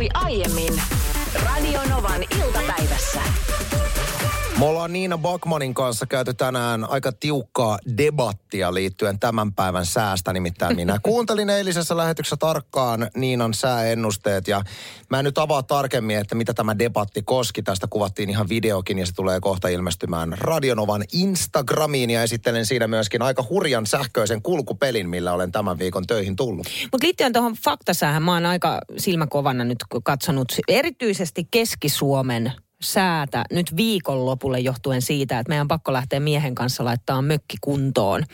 tapahtui aiemmin Radionovan iltapäivässä. Me ollaan Niina Bakmanin kanssa käyty tänään aika tiukkaa debattia liittyen tämän päivän säästä. Nimittäin minä kuuntelin eilisessä lähetyksessä tarkkaan Niinan sääennusteet ja mä en nyt avaa tarkemmin, että mitä tämä debatti koski. Tästä kuvattiin ihan videokin ja se tulee kohta ilmestymään Radionovan Instagramiin ja esittelen siinä myöskin aika hurjan sähköisen kulkupelin, millä olen tämän viikon töihin tullut. Mutta liittyen tuohon faktasäähän, mä oon aika silmäkovana nyt katsonut erityisesti Keski-Suomen säätä nyt viikonlopulle johtuen siitä, että meidän on pakko lähteä miehen kanssa laittaa mökki kuntoon.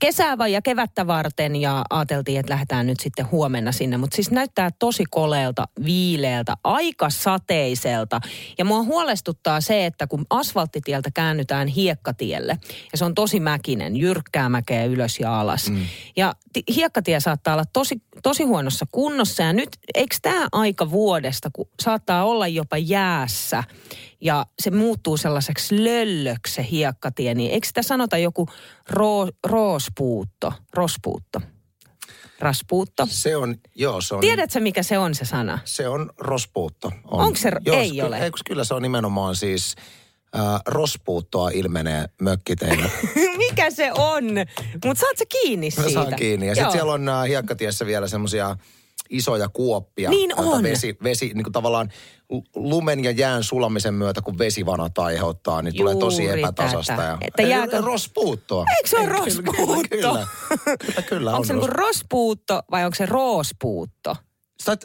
Kesää vai ja kevättä varten ja ajateltiin, että lähdetään nyt sitten huomenna sinne. Mutta siis näyttää tosi koleelta, viileältä, aika sateiselta. Ja mua huolestuttaa se, että kun asfalttitieltä käännytään hiekkatielle ja se on tosi mäkinen, jyrkkää mäkeä ylös ja alas. Mm. Ja hiekkatie saattaa olla tosi, tosi huonossa kunnossa ja nyt eikö tämä aika vuodesta, kun saattaa olla jopa jäässä ja se muuttuu sellaiseksi löllöksi se hiekkatie, niin eikö sitä sanota joku ro, roospuutto, rospuutto? Raspuutto. Se on, joo se on. Tiedätkö mikä se on se sana? Se on rospuutto. On. Onko se, Joo, ei ky- ole. Ei, kyllä se on nimenomaan siis, äh, rospuuttoa ilmenee mökkiteillä. mikä se on? Mutta saat sä kiinni Mä siitä? saan kiinni. Ja sitten siellä on äh, hiekkatiessä vielä semmoisia isoja kuoppia. Niin on. Vesi, vesi niin kuin tavallaan lu- lumen ja jään sulamisen myötä, kun vesivanat aiheuttaa, niin tulee tosi Juuri epätasasta. tätä. Ja, Että Ei, jääkö- Rospuuttoa. Eikö se ole Kyllä, rospuutto? Kyllä, kyllä, kyllä, kyllä on. Onko se niinku rospuutto vai onko se roospuutto?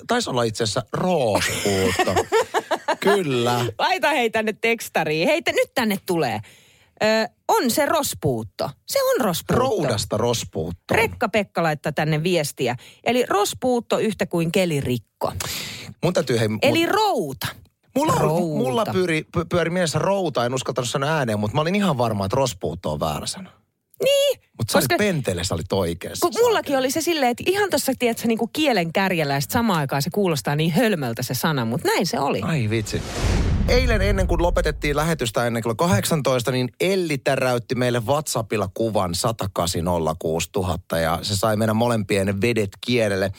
Taisi olla itse asiassa roospuutto. kyllä. Laita hei tänne tekstariin. Hei, te, nyt tänne tulee. Ö, on se rospuutto. Se on rospuutto. Roudasta rospuutto. Rekka-Pekka laittaa tänne viestiä. Eli rospuutto yhtä kuin kelirikko. Mun täytyy hei... mun- Eli routa. Mulla, on, Routa. mulla pyöri, py, pyöri mielessä routa, en uskaltanut sanoa ääneen, mutta mä olin ihan varma, että rospuutto on väärä sana. Niin. Mutta sä Koska- olit pentele, sä olit oikeassa. Kun mullakin oli se silleen, että ihan tuossa, tiedätkö, niin kuin kielen kärjellä ja samaan aikaan se kuulostaa niin hölmöltä se sana, mutta näin se oli. Ai vitsi. Eilen ennen kuin lopetettiin lähetystä ennen kello 18, niin Elli täräytti meille WhatsAppilla kuvan 10806 000 ja se sai meidän molempien vedet kielelle.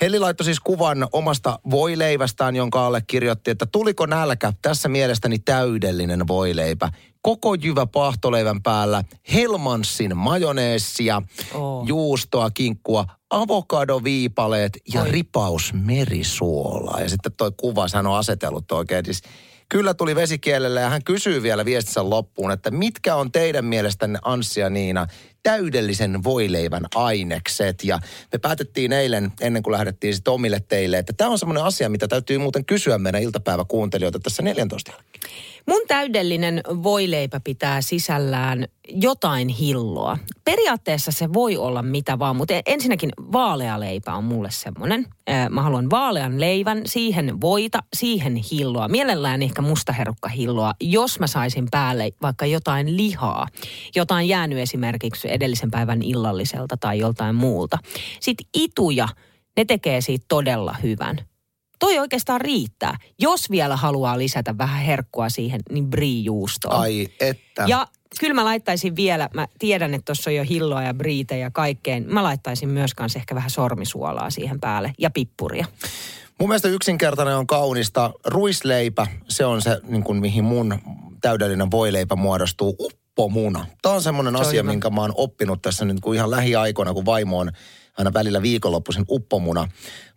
Elli laittoi siis kuvan omasta voileivästään, jonka alle kirjoitti, että tuliko nälkä? Tässä mielestäni täydellinen voileipä. Koko jyvä pahtoleivän päällä, Helmansin majoneessia, Oo. juustoa, kinkkua, avokadoviipaleet ja Oi. ripaus merisuolaa. Ja sitten toi kuva, hän on asetellut oikein. Siis kyllä tuli vesikielelle ja hän kysyy vielä viestissä loppuun, että mitkä on teidän mielestänne Anssi ja Niina täydellisen voileivän ainekset. Ja me päätettiin eilen, ennen kuin lähdettiin sitten omille teille, että tämä on semmoinen asia, mitä täytyy muuten kysyä meidän iltapäiväkuuntelijoita tässä 14 jälkeen. Mun täydellinen voileipä pitää sisällään jotain hilloa. Periaatteessa se voi olla mitä vaan, mutta ensinnäkin vaalea leipä on mulle semmoinen. Mä haluan vaalean leivän, siihen voita, siihen hilloa. Mielellään ehkä mustaherukkahilloa, jos mä saisin päälle vaikka jotain lihaa. Jotain jäänyt esimerkiksi edellisen päivän illalliselta tai joltain muulta. Sitten ituja, ne tekee siitä todella hyvän toi oikeastaan riittää. Jos vielä haluaa lisätä vähän herkkua siihen, niin brie-juustoa. Ai että. Ja kyllä mä laittaisin vielä, mä tiedän, että tuossa on jo hilloa ja briitä ja kaikkeen. Mä laittaisin myös kanssa ehkä vähän sormisuolaa siihen päälle ja pippuria. Mun mielestä yksinkertainen on kaunista. Ruisleipä, se on se, niin kuin, mihin mun täydellinen voileipä muodostuu. Uppomuna. Tämä on semmoinen Se on asia, hyvä. minkä mä oon oppinut tässä nyt kuin ihan lähiaikoina, kun vaimo on aina välillä viikonloppuisen uppomuna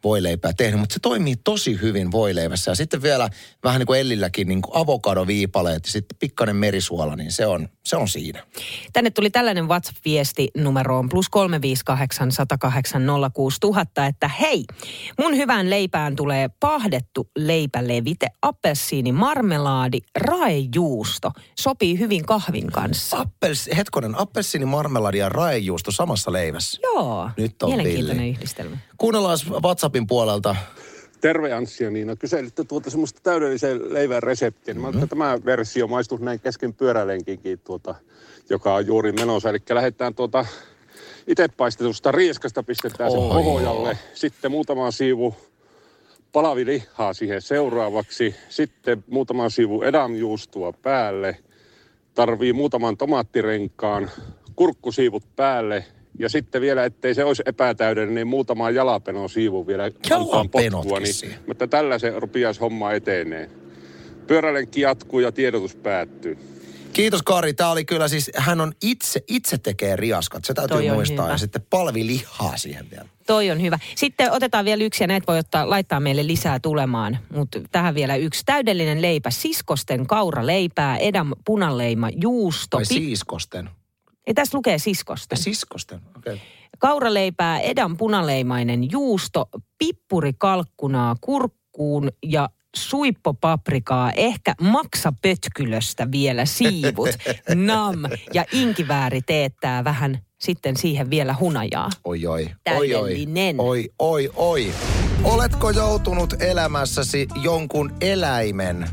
voileipää tehnyt. Mutta se toimii tosi hyvin voileivässä. Ja sitten vielä vähän niin kuin Ellilläkin niin kuin avokadoviipaleet ja sitten pikkainen merisuola, niin se on, se on siinä. Tänne tuli tällainen WhatsApp-viesti numeroon plus 358 108 06000, että hei, mun hyvään leipään tulee pahdettu leipälevite, appelsiini, marmelaadi, raejuusto. Sopii hyvin kahvin kanssa. Appels, hetkonen, appelsiini, marmeladi ja raejuusto samassa leivässä. Joo, Nyt on mielenkiintoinen villi. yhdistelmä. Kuunnellaan WhatsAppin puolelta. Terve Anssi ja Niina. Kyselitte tuota semmoista täydellisen leivän reseptiä. Niin mä mm-hmm. tämä versio maistuu näin kesken pyörälenkinkin, tuota, joka on juuri menossa. Eli lähdetään tuota itse paistetusta rieskasta, pistetään se Oi. pohjalle. Sitten muutama siivu palavilihaa siihen seuraavaksi. Sitten muutama siivu edamjuustoa päälle. Tarvii muutaman tomaattirenkaan, kurkkusiivut päälle Ja sitten vielä, ettei se olisi epätäydellinen, niin muutama jalapenon siivu vielä antaa potkua. Niin, mutta tällä se rupiais homma etenee. Pyörälenkki jatkuu ja tiedotus päättyy. Kiitos Kari. Tämä oli kyllä siis, hän on itse, itse tekee riaskat. Se täytyy Toi muistaa. hyvä. Ja sitten palvilihaa siihen vielä. Toi on hyvä. Sitten otetaan vielä yksi ja näitä voi ottaa, laittaa meille lisää tulemaan. Mutta tähän vielä yksi. Täydellinen leipä. Siskosten kauraleipää, edam punaleima, juusto. Vai pi- siiskosten? Ei, tässä lukee siskosten. Siskosten, okei. Okay. Kauraleipää, edan punaleimainen juusto, pippurikalkkunaa kurkkuun ja suippopaprikaa, ehkä maksapötkylöstä vielä siivut, nam, ja inkivääri teettää vähän sitten siihen vielä hunajaa. Oi, oi. Oi, oi. Oi, oi, oi. Oletko joutunut elämässäsi jonkun eläimen,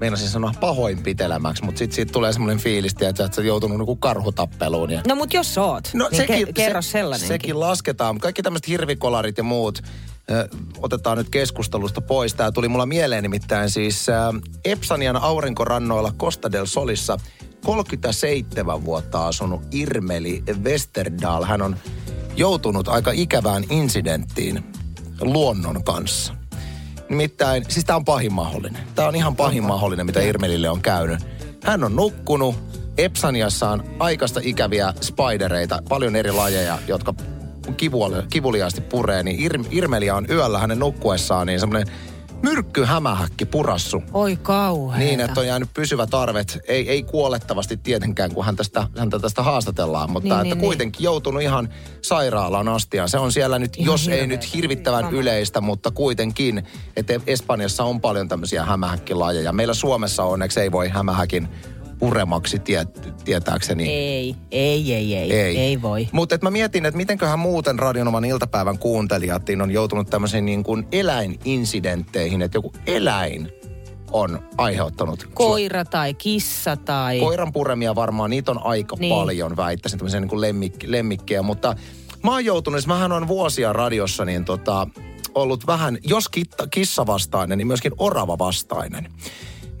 meinasin sanoa pahoinpitelemäksi, mutta sitten siitä tulee semmoinen fiilis, että sä oot joutunut niinku karhutappeluun. Ja No mut jos oot, No niin sekin, ke- kerro se, sellainenkin. Sekin lasketaan, kaikki tämmöiset hirvikolarit ja muut ö, otetaan nyt keskustelusta pois. Tämä tuli mulla mieleen nimittäin siis ö, Epsanian aurinkorannoilla Costa del Solissa 37 vuotta asunut Irmeli Westerdal. Hän on joutunut aika ikävään incidenttiin luonnon kanssa. Nimittäin, siis tämä on pahin mahdollinen. Tämä on ihan pahin mahdollinen, mitä Irmelille on käynyt. Hän on nukkunut. Epsaniassa on aikaista ikäviä spidereita, paljon eri lajeja, jotka kivuliaasti puree. Niin Ir- Irmelia on yöllä hänen nukkuessaan niin semmoinen myrkkyhämähäkki purassu. Oi kauheeta. Niin, että on jäänyt pysyvät arvet. Ei, ei kuolettavasti tietenkään, kun hän tästä, häntä tästä haastatellaan, mutta Niin, niin, että niin, kuitenkin joutunut ihan sairaalaan asti. Ja se on siellä nyt, Ihan jos ei hirveä. nyt hirvittävän Sama. yleistä, mutta kuitenkin, että Espanjassa on paljon tämmöisiä hämähäkkilajeja. Meillä Suomessa onneksi ei voi hämähäkin puremaksi tie, tietääkseni. Ei, ei, ei, ei, ei, ei voi. Mutta mä mietin, että mitenköhän muuten radionoman iltapäivän kuuntelijat niin on joutunut tämmöisiin niin kuin eläininsidentteihin, että joku eläin on aiheuttanut Koira tai kissa tai... Koiran puremia varmaan, niitä on aika Niin. niin. paljon, väittäisin, tämmöisiä niin kuin lemmik, lemmikkejä. Mutta mä oon joutunut, siis mähän on vuosia radiossa, niin tota, ollut vähän, jos kitta, kissa vastainen, niin myöskin orava vastainen.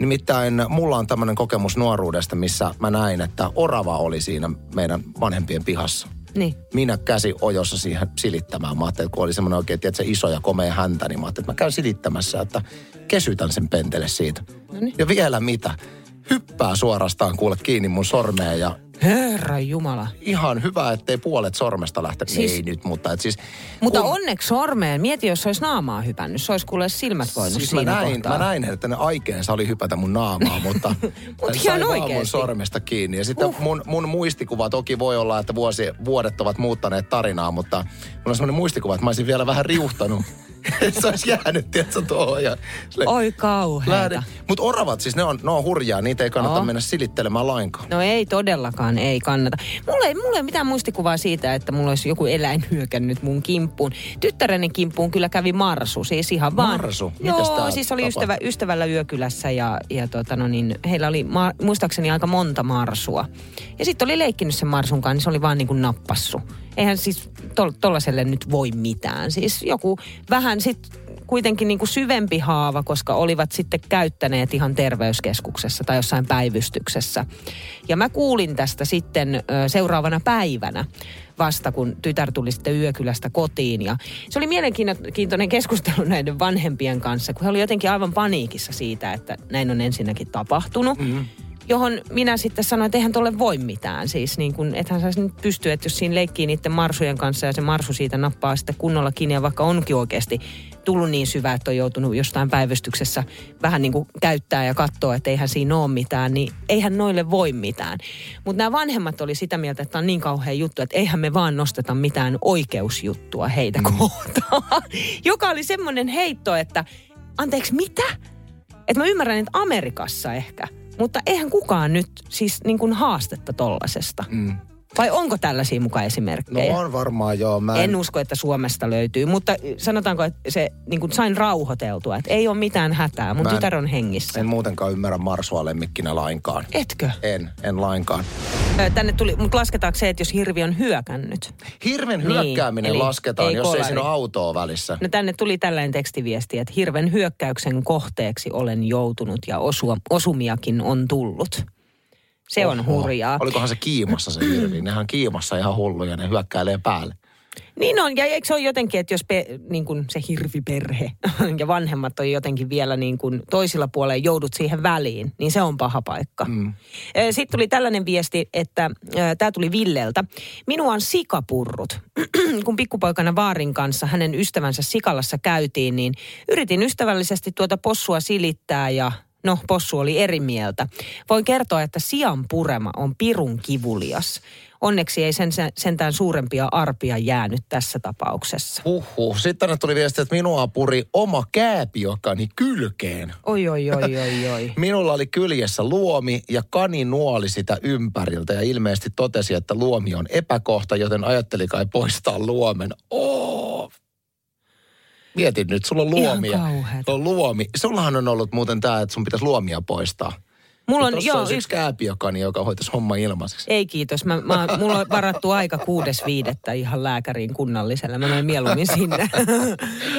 Nimittäin mulla on tämmöinen kokemus nuoruudesta, missä mä näin, että orava oli siinä meidän vanhempien pihassa. Niin. Minä käsi ojossa siihen silittämään. Mä ajattelin, että kun oli semmoinen oikein, tiedätkö, iso ja komea häntä, niin mä ajattelin, että mä käyn silittämässä, että kesytän sen pentele siitä. Noniin. Ja vielä mitä? Hyppää suorastaan kuule kiinni mun sormeen ja Herra Jumala. ihan hyvä, ettei puolet sormesta lähtenyt. Siis- ei nyt, mutta et siis... Mutta kun- onneksi sormeen, mieti jos olisi naamaa hypännyt, se olisi kuule silmät voinut Siis mä siinä näin, kohtaa. mä näin, että ne aikeensa oli hypätä mun naamaa, mutta Mut ihan sai vaan mun sormesta kiinni. Ja sitten Uh. mun, mun muistikuva, toki voi olla, että vuosi, vuodet ovat muuttaneet tarinaa, mutta mulla on semmoinen muistikuva, että mä olisin vielä vähän riuhtanut. se olisi jäänyt, tiedätkö, tuohon. Ja sille- Oi kauheeta. Mutta oravat siis, ne on, ne on hurjaa, niitä ei kannata Oo. mennä silittelemään lainkaan. No ei todellakaan, ei kannata. Mulla ei, mulla ei mitään muistikuvaa siitä, että mulla olisi joku eläin hyökännyt mun kimppuun. Tyttäreni kimppuun kyllä kävi marsu, siis ihan vaan. Marsu? Mitäs Joo, siis oli ystävä, ystävällä yökylässä ja, ja tota no niin, heillä oli ma, muistaakseni aika monta marsua. Ja sitten oli leikkinyt sen marsun kanssa, niin se oli vaan niin kuin nappassu. Eihän siis tol, tollaselle nyt voi mitään. Siis joku vähän sitten kuitenkin niin kuin syvempi haava, koska olivat sitten käyttäneet ihan terveyskeskuksessa tai jossain päivystyksessä. Ja mä kuulin tästä sitten seuraavana päivänä vasta, kun tytär tuli sitten yökylästä kotiin. Ja se oli mielenkiintoinen keskustelu näiden vanhempien kanssa, kun he oli jotenkin aivan paniikissa siitä, että näin on ensinnäkin tapahtunut. Mm-hmm johon minä sitten sanoin, että eihän tolle voi mitään. Siis niin kuin, ethän saisi nyt pystyä, että jos siinä leikkii niiden marsujen kanssa ja se marsu siitä nappaa sitten kunnolla kiinni ja vaikka onkin oikeasti tullut niin syvä, että on joutunut jostain päivystyksessä vähän niin kuin käyttää ja katsoa, että eihän siinä ole mitään, niin eihän noille voi mitään. Mutta nämä vanhemmat oli sitä mieltä, että on niin kauhea juttu, että eihän me vaan nosteta mitään oikeusjuttua heitä kohtaan. Joka oli semmoinen heitto, että anteeksi mitä? Että mä ymmärrän, että Amerikassa ehkä, mutta eihän kukaan nyt siis niin kuin haastetta tollasesta. Mm. Vai onko tällaisia mukaan No esimerkkejä? on varmaan joo. Mä en, En usko, että Suomesta löytyy, mutta sanotaanko, että se niin kuin sain rauhoiteltua, että ei ole mitään hätää. Mun Mä en- tytär on hengissä. en muutenkaan ymmärrä marsua lemmikkinä lainkaan. Etkö? En, en lainkaan. Tänne tuli, mutta lasketaanko se, että jos hirvi on hyökännyt? Hirven Niin, hyökkääminen eli lasketaan, ei jos ei kolari. siinä ole autoa välissä. No tänne tuli tällainen tekstiviesti, että hirven hyökkäyksen kohteeksi olen joutunut ja osua, osumiakin on tullut. Se on Oho. hurjaa. Olikohan se kiimassa se hirvi? Nehän on kiimassa ihan hulluja, ne hyökkäilee päälle. Niin on, ja eikö se ole jotenkin, että jos pe, niin kuin se hirviperhe ja vanhemmat on jotenkin vielä niin kuin toisilla puolella joudut siihen väliin, niin se on paha paikka. Mm. Sitten tuli tällainen viesti, että tämä tuli Villeltä. Minua on sikapurrut. Kun pikkupoikana Vaarin kanssa hänen ystävänsä Sikalassa käytiin, niin yritin ystävällisesti tuota possua silittää ja No, possu oli eri mieltä. Voin kertoa, että sian purema on pirun kivulias. Onneksi ei sen, sentään suurempia arpia jäänyt tässä tapauksessa. Huhhuh. Sitten tänne tuli viesti, että minua puri oma kääpiokani kylkeen. Oi, oi, oi, oi, oi. Minulla oli kyljessä luomi ja kani nuoli sitä ympäriltä ja ilmeisesti totesi, että luomi on epäkohta, joten ajatteli kai poistaa luomen. Oo. Mietin nyt, sulla on luomia. Kauheeta. on luomi. Sullahan on ollut muuten tämä, että sun pitäisi luomia poistaa. Mulla on, joo, olisi yksi kääpiokani, joka hoitaisi homma ilmaiseksi. Ei kiitos. Mä, mä, mulla on varattu aika kuudes viidettä ihan lääkäriin kunnalliselle. Mä menen mieluummin sinne.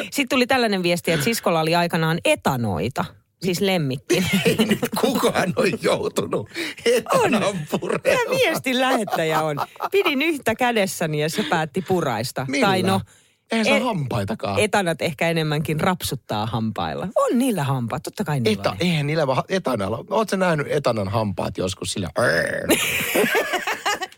Sitten tuli tällainen viesti, että siskolla oli aikanaan etanoita. Siis lemmikki. Ei nyt kukaan ole joutunut etanan puremaan. Tämä viestin lähettäjä on. Pidin yhtä kädessäni ja se päätti puraista. Millä? Tai no, Eihän se et- hampaitakaan. etanat ehkä enemmänkin rapsuttaa hampailla. On niillä hampaat, totta kai niillä Eta, on. eihän niillä vaan etanalla. Oletko nähnyt etanan hampaat joskus sillä?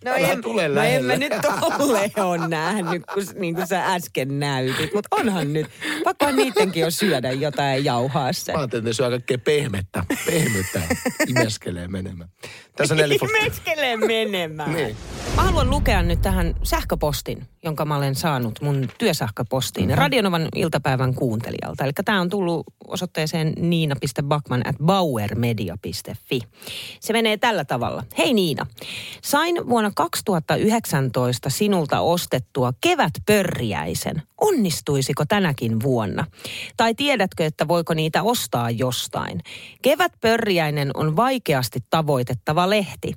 No Älä en, tule no en mä nyt tolle on nähnyt, kun, niin kuin sä äsken näytit. Mutta onhan nyt, pakkohan niidenkin on syödä jotain ja jauhaa se. Mä ajattelin, että ne syö kaikkea pehmettä. Pehmettä. Imeskelee menemään. Tässä on. Imeskelee menemään. Niin. Mä haluan lukea nyt tähän sähköpostin, jonka mä olen saanut mun työsähköpostiin. Mhm. Mm-hmm. Radionovan iltapäivän kuuntelijalta. Eli tämä on tullut osoitteeseen niina.bakman at bauermedia.fi. Se menee tällä tavalla. Hei Niina, sain vuonna 2019 sinulta ostettua kevätpörriäisen. Onnistuisiko tänäkin vuonna? Tai tiedätkö, että voiko niitä ostaa jostain? Kevätpörriäinen on vaikeasti tavoitettava lehti.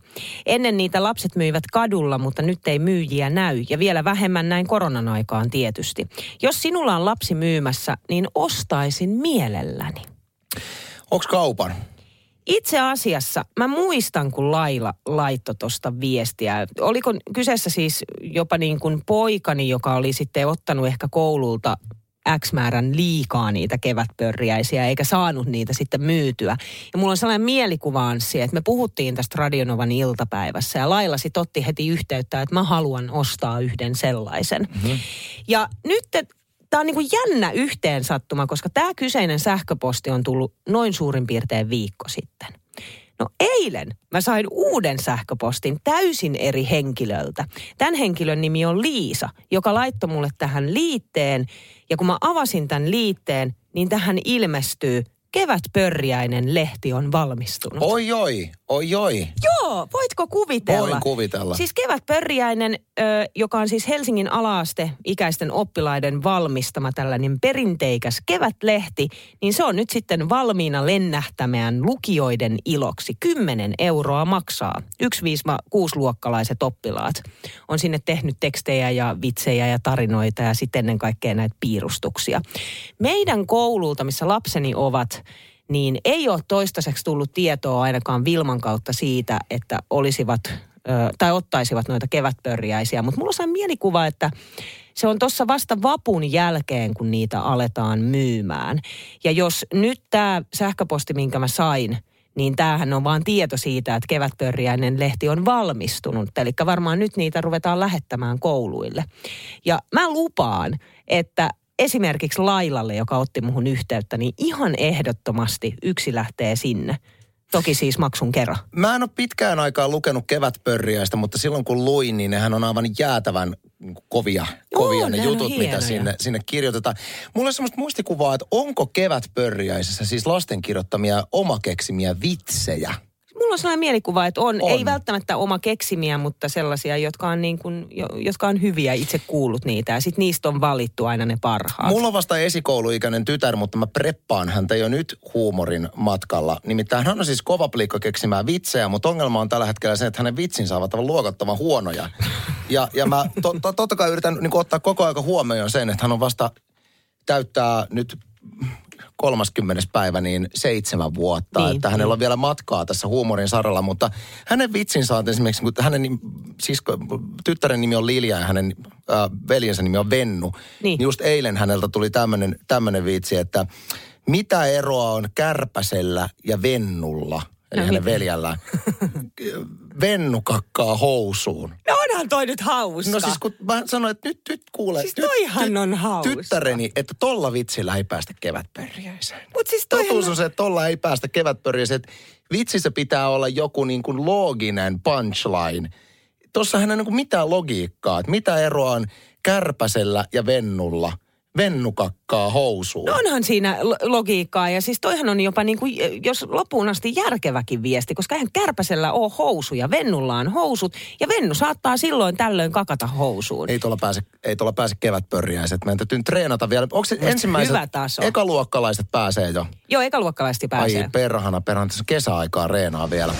Ennen niitä lapset myivät kadulla, mutta nyt ei myyjiä näy. Ja vielä vähemmän näin koronan aikaan tietysti. Jos sinulla on lapsi myymässä, niin ostaisin mielelläni. Onks kaupan? Itse asiassa mä muistan, kun Laila laittoi tuosta viestiä. Oliko kyseessä siis jopa niin kuin poikani, joka oli sitten ottanut ehkä koululta X määrän liikaa niitä kevätpörriäisiä, eikä saanut niitä sitten myytyä. Ja mulla on sellainen mielikuva Anssi, että me puhuttiin tästä Radionovan iltapäivässä ja Laila sitten otti heti yhteyttä, että mä haluan ostaa yhden sellaisen. Mm-hmm. Ja nyt tämä on niin kuin jännä yhteensattuma, koska tämä kyseinen sähköposti on tullut noin suurin piirtein viikko sitten. No eilen mä sain uuden sähköpostin täysin eri henkilöltä. Tämän henkilön nimi on Liisa, joka laittoi mulle tähän liitteen. Ja kun mä avasin tämän liitteen, niin tähän ilmestyy Kevätpörjäinen lehti on valmistunut. Oi oi, oi oi. Joo, voitko kuvitella? Voin kuvitella. Siis Kevätpörjäinen, ö, joka on siis Helsingin alaaste ikäisten oppilaiden valmistama tällainen perinteikäs kevätlehti, niin se on nyt sitten valmiina lennähtämään lukijoiden iloksi. 10 euroa maksaa. 1-6-luokkalaiset oppilaat on sinne tehnyt tekstejä ja vitsejä ja tarinoita ja sitten ennen kaikkea näitä piirustuksia. Meidän koululta, missä lapseni ovat, niin ei ole toistaiseksi tullut tietoa ainakaan Vilman kautta siitä, että olisivat tai ottaisivat noita kevätpörjäisiä. Mutta mulla on mielikuva, että se on tuossa vasta vapun jälkeen, kun niitä aletaan myymään. Ja jos nyt tämä sähköposti, minkä mä sain, niin tämähän on vaan tieto siitä, että kevätpörjäinen lehti on valmistunut. Eli varmaan nyt niitä ruvetaan lähettämään kouluille. Ja mä lupaan, että esimerkiksi Lailalle, joka otti muhun yhteyttä, niin ihan ehdottomasti yksi lähtee sinne. Toki siis maksun kerran. Mä en ole pitkään aikaa lukenut kevätpörriäistä, mutta silloin kun luin, niin nehän on aivan jäätävän kovia, kovia ne on jutut, mitä hienoja. sinne, sinne kirjoitetaan. Mulla on semmoista muistikuvaa, että onko kevätpörriäisessä siis lasten kirjoittamia omakeksimiä vitsejä? Mulla on sellainen mielikuva, että on, On. ei välttämättä oma keksimiä, mutta sellaisia, jotka on, niin kuin, jo, jotka on hyviä, itse kuullut niitä. Ja sitten niistä on valittu aina ne parhaat. Mulla on vasta esikouluikäinen tytär, mutta mä preppaan häntä jo nyt huumorin matkalla. Nimittäin hän on siis kova plikka keksimään vitsejä, mutta ongelma on tällä hetkellä se, että hänen vitsinsä ovat aivan luokattoman huonoja. Ja, ja mä to, to, totta kai yritän niin ottaa koko ajan huomioon sen, että hän on vasta täyttää nyt 30. päivä niin seitsemän vuotta. Niin, että hänellä niin. on vielä matkaa tässä huumorin saralla, mutta hänen vitsinsä on esimerkiksi, kun hänen sisko, tyttären nimi on Lilja ja hänen äh, veljensä nimi on Vennu. Niin. Just eilen häneltä tuli tämmöinen vitsi, että mitä eroa on kärpäsellä ja vennulla, eli No hänen mitä? veljällään. Vennu kakkaa housuun. No onhan toi nyt hauska. No siis kun mä sanoin, että nyt, nyt kuule. Siis nyt, toihan on hauska. Tyttäreni, että tolla vitsillä ei päästä kevätpörjäiseen. Mut siis toihan Totuus on- se, että tolla ei päästä kevätpörjäiseen. Vitsissä pitää olla joku niin kuin looginen punchline. Tossahan ei niin kuin mitään logiikkaa. Että mitä eroa on kärpäsellä ja vennulla. Vennu kakkaa housuun. No onhan siinä lo- logiikkaa ja siis toihan on jopa niin kuin, jos loppuun asti järkeväkin viesti, koska eihän kärpäsellä ole housuja, vennulla on housut ja vennu saattaa silloin tällöin kakata housuun. Ei tuolla pääse, ei tuolla pääse kevätpörjäiset. Meidän täytyy treenata vielä. Onko se Mielestäni ensimmäiset, hyvä taso. ekaluokkalaiset pääsee jo? Joo, ekaluokkalaisesti pääsee. Ai perhana, perhana. Tässä kesäaikaa reenaa vielä.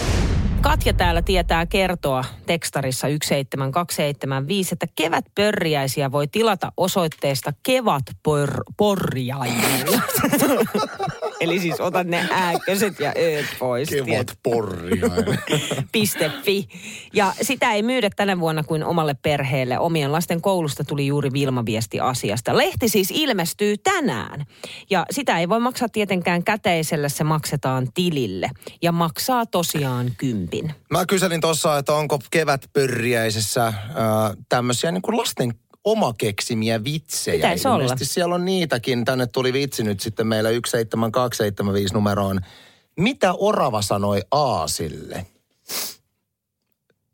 Katja täällä tietää kertoa tekstarissa 17275, että kevätpörriäisiä voi tilata osoitteesta kevatporjaimilla. Eli siis otat ne ääkköset ja ööt pois. Kevat porjainen. Piste.fi. Ja sitä ei myydä tänä vuonna kuin omalle perheelle. Omien lasten koulusta tuli juuri Vilma-viesti asiasta. Lehti siis ilmestyy tänään. Ja sitä ei voi maksaa tietenkään käteisellä, se maksetaan tilille. Ja maksaa tosiaan kympin. Mä kyselin tuossa, että onko kevätpörjäisessä äh, tämmöisiä niin kuin lasten omakeksimiä vitsejä. Pitäisi olla. Siellä on niitäkin. Tänne tuli vitsi nyt sitten meillä 17275 numeroon. Mitä orava sanoi Aasille?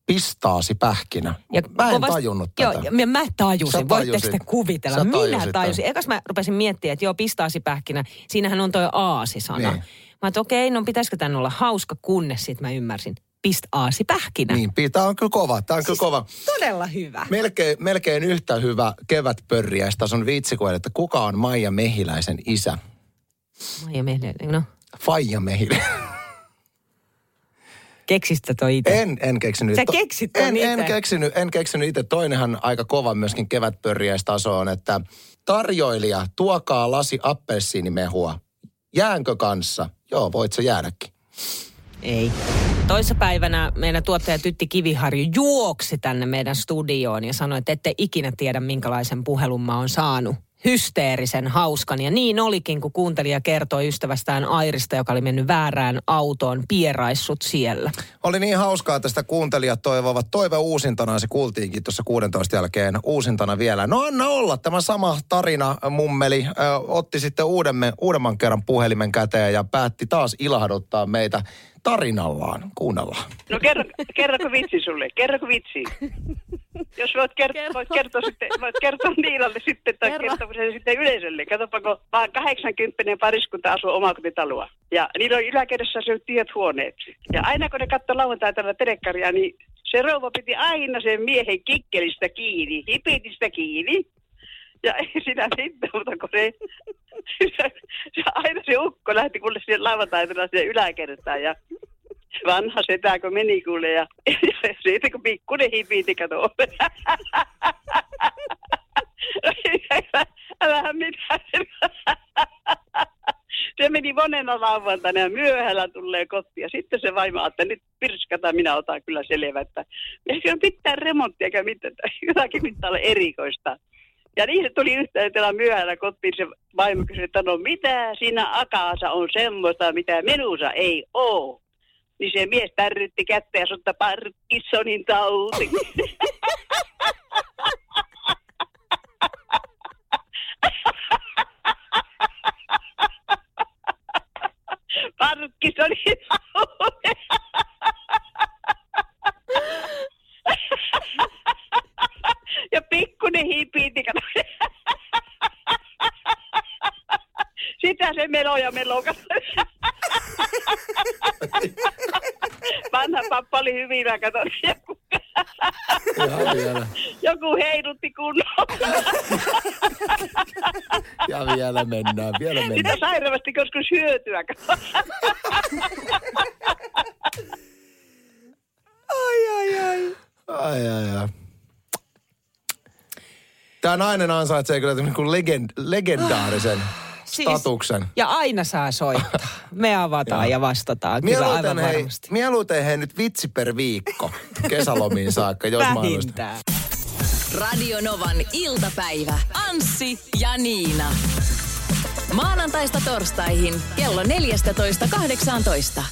Pistaasi pähkinä. Ja mä en kovasti- tajunnut joo, tätä. ja mä tajusin. Voitteko tajusit. te kuvitella? Sä Minä tajusin. tämän. Ekas mä rupesin miettimään, että joo, pistaasipähkinä. Siinähän on toi aasi-sana. Niin. Mä että okei, no pitäisikö tän olla hauska, kunnes sit mä ymmärsin. Pistaasipähkinä. Niin, tämä on kyllä kova. Tämä on Siis- kyllä kova. Todella hyvä. Melkein, melkein yhtä hyvä kevätpörjäistason vitsi kuin, että kuka on Maija Mehiläisen isä? Maija Mehdel, no. Faija Mehiläinen. Keksistä toi itse. En, en keksinyt. Sä keksit en, en ite. keksinyt, en keksinyt itse. Toinenhan aika kova myöskin kevätpörjäistaso on, että tarjoilija, tuokaa lasi appelsiinimehua. Jäänkö kanssa? Joo, voit sä jäädäkin. Ei. Toissapäivänä meidän tuottaja Tytti Kiviharju juoksi tänne meidän studioon ja sanoi, että ette ikinä tiedä, minkälaisen puhelun mä oon saanut. Hysteerisen hauskan. Ja niin olikin, kun kuuntelija kertoi ystävästään Airista, joka oli mennyt väärään autoon, pieraissut siellä. Oli niin hauskaa, että sitä kuuntelijat toivovat toive uusintana, se kuultiinkin tuossa 16 jälkeen uusintana vielä. No anna olla, tämä sama tarina mummeli ö, otti sitten uudemme, uudemman kerran puhelimen käteen ja päätti taas ilahduttaa meitä tarinallaan. Kuunnellaan. No kerro, kerroko vitsi sulle? Kerroko vitsi? Jos voit, kert- voit, kertoa, sitten, voit kertoa Niinalle sitten, tai Kerro. kertoa sen sitten yleisölle. Katsoppa, kun vaan 80 pariskunta asuu omakotitaloa. Ja niillä on yläkerrassa se tiet huoneet. Ja aina kun ne katsoi lauantaina telekkaria, niin se rouva piti aina sen miehen kikkelistä kiinni, hipitistä kiinni. Ja ei siinä mitään, mutta kun se, se, se, aina se ukko lähti kuule siihen lauantaina siihen yläkertaan ja vanha setä, kun meni kuule ja, ja siitä kun pikkuinen hipiiti kato. Älähän mitään. Se meni monena lauantaina ja myöhällä tulee kotiin. Ja sitten se vaimo että nyt pirskata, minä otan kyllä selvä, että ei ole mitään remonttia eikä mitään. Jotakin pitää olla erikoista. Ja niin se tuli yhteytellä myöhällä kotiin se vaimo kysyi, että no mitä siinä akaassa on semmoista, mitä minussa ei oo. Niin se mies tärrytti kättä ja sanoi, että Parkinsonin tauti. Parkinsonin tauti. ja pikkuinen hipiiti, kato. Sitä se melo ja melo, kato. Vanha pappa oli hyvillä, kato. Joku, joku heidutti kunnolla. ja vielä mennään, vielä Sitä mennään. sairaavasti joskus hyötyä. Ai, ai, ai. Ai, ai, ai. Tämä nainen ansaitsee kyllä legend, legendaarisen statuksen. Ja aina saa soittaa. Me avataan ja vastataan. Kyllä Mieluiten aivan hei, varmasti. mieluiten hei nyt vitsi per viikko kesälomiin saakka, jos mahdollista. Vähintään. Radio Novan iltapäivä. Anssi ja Niina. Maanantaista torstaihin kello 14.18.